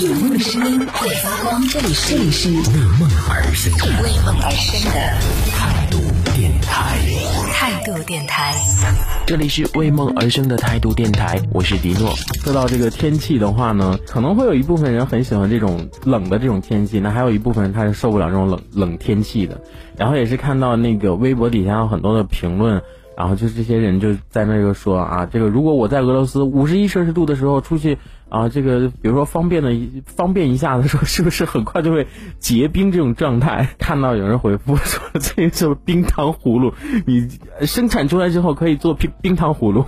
有梦的声音会发光，这里是为梦而生的为梦而生的态度电台，态度电台，这里是为梦而生的态度电台，我是迪诺。说到这个天气的话呢，可能会有一部分人很喜欢这种冷的这种天气，那还有一部分人他是受不了这种冷冷天气的。然后也是看到那个微博底下有很多的评论。然后就是这些人就在那个说啊，这个如果我在俄罗斯五十一摄氏度的时候出去啊，这个比如说方便的方便一下的时候，是不是很快就会结冰这种状态？看到有人回复说这就是冰糖葫芦，你生产出来之后可以做冰冰糖葫芦，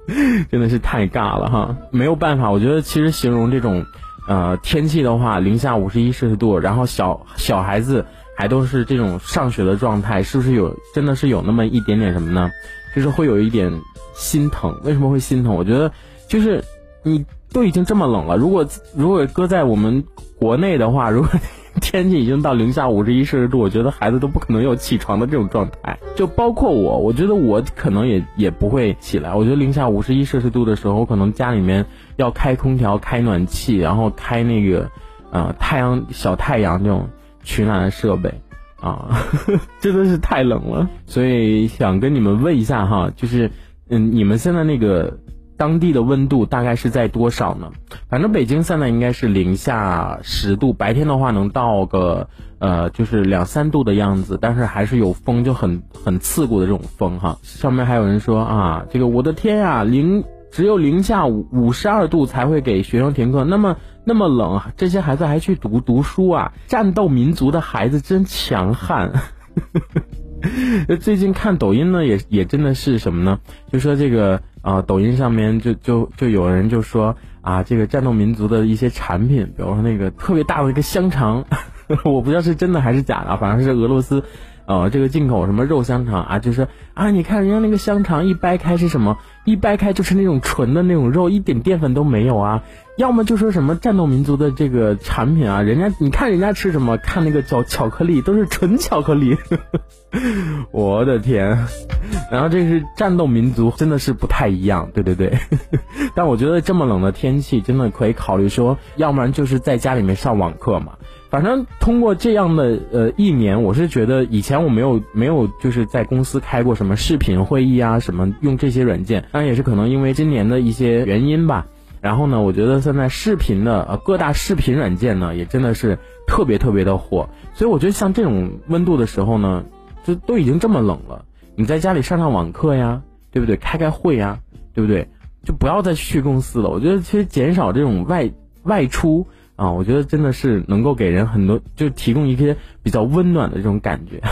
真的是太尬了哈！没有办法，我觉得其实形容这种呃天气的话，零下五十一摄氏度，然后小小孩子。还都是这种上学的状态，是不是有真的是有那么一点点什么呢？就是会有一点心疼。为什么会心疼？我觉得就是你都已经这么冷了，如果如果搁在我们国内的话，如果 天气已经到零下五十一摄氏度，我觉得孩子都不可能有起床的这种状态。就包括我，我觉得我可能也也不会起来。我觉得零下五十一摄氏度的时候，我可能家里面要开空调、开暖气，然后开那个呃太阳小太阳这种。取暖的设备啊，真的是太冷了，所以想跟你们问一下哈，就是嗯，你们现在那个当地的温度大概是在多少呢？反正北京现在应该是零下十度，白天的话能到个呃就是两三度的样子，但是还是有风，就很很刺骨的这种风哈。上面还有人说啊，这个我的天呀，零。只有零下五五十二度才会给学生停课，那么那么冷，这些孩子还去读读书啊？战斗民族的孩子真强悍。最近看抖音呢，也也真的是什么呢？就说这个啊，抖音上面就就就有人就说啊，这个战斗民族的一些产品，比如说那个特别大的一个香肠，我不知道是真的还是假的，反正是俄罗斯。呃，这个进口什么肉香肠啊，就是啊，你看人家那个香肠一掰开是什么？一掰开就是那种纯的那种肉，一点淀粉都没有啊。要么就说什么战斗民族的这个产品啊，人家你看人家吃什么？看那个叫巧克力，都是纯巧克力。我的天！然后这是战斗民族，真的是不太一样。对对对。但我觉得这么冷的天气，真的可以考虑说，要不然就是在家里面上网课嘛。反正通过这样的呃一年，我是觉得以前我没有没有就是在公司开过什么视频会议啊，什么用这些软件，当然也是可能因为今年的一些原因吧。然后呢，我觉得现在视频的呃各大视频软件呢，也真的是特别特别的火。所以我觉得像这种温度的时候呢，就都已经这么冷了，你在家里上上网课呀，对不对？开开会呀，对不对？就不要再去公司了。我觉得其实减少这种外外出。啊，我觉得真的是能够给人很多，就提供一些比较温暖的这种感觉。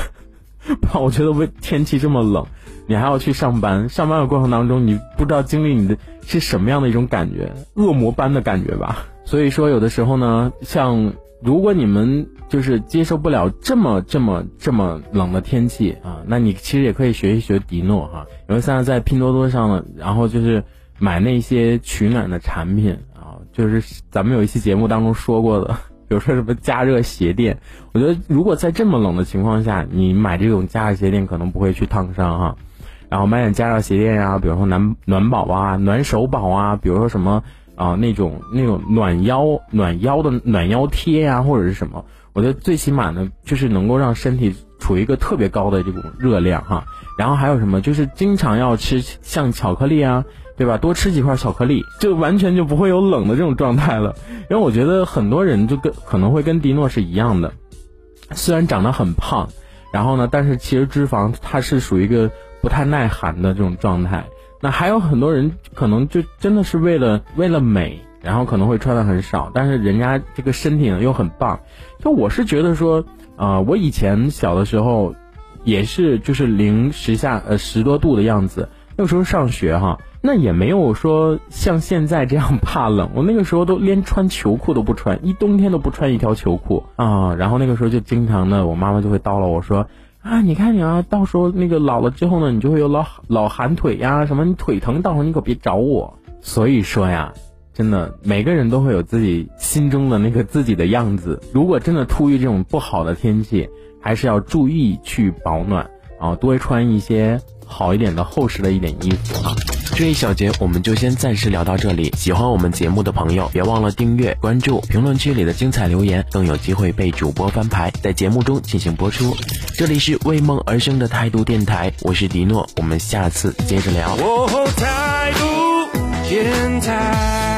不，我觉得温天气这么冷，你还要去上班，上班的过程当中，你不知道经历你的是什么样的一种感觉，恶魔般的感觉吧。所以说，有的时候呢，像如果你们就是接受不了这么这么这么冷的天气啊，那你其实也可以学一学迪诺哈，因为现在在拼多多上呢，然后就是买那些取暖的产品啊。就是咱们有一期节目当中说过的，比如说什么加热鞋垫，我觉得如果在这么冷的情况下，你买这种加热鞋垫可能不会去烫伤哈。然后买点加热鞋垫呀，比如说暖暖宝啊、暖手宝啊，比如说什么啊那种那种暖腰暖腰的暖腰贴呀，或者是什么，我觉得最起码呢，就是能够让身体处于一个特别高的这种热量哈。然后还有什么，就是经常要吃像巧克力啊。对吧？多吃几块巧克力，就完全就不会有冷的这种状态了。因为我觉得很多人就跟可能会跟迪诺是一样的，虽然长得很胖，然后呢，但是其实脂肪它是属于一个不太耐寒的这种状态。那还有很多人可能就真的是为了为了美，然后可能会穿的很少，但是人家这个身体呢又很棒。就我是觉得说，啊，我以前小的时候也是就是零十下呃十多度的样子，那个时候上学哈。那也没有说像现在这样怕冷，我那个时候都连穿球裤都不穿，一冬天都不穿一条球裤啊。然后那个时候就经常的，我妈妈就会叨唠我说啊，你看你啊，到时候那个老了之后呢，你就会有老老寒腿呀，什么你腿疼，到时候你可别找我。所以说呀，真的每个人都会有自己心中的那个自己的样子。如果真的突遇这种不好的天气，还是要注意去保暖啊，多穿一些好一点的厚实的一点衣服啊。这一小节我们就先暂时聊到这里。喜欢我们节目的朋友，别忘了订阅、关注，评论区里的精彩留言更有机会被主播翻牌，在节目中进行播出。这里是为梦而生的态度电台，我是迪诺，我们下次接着聊。态度电台。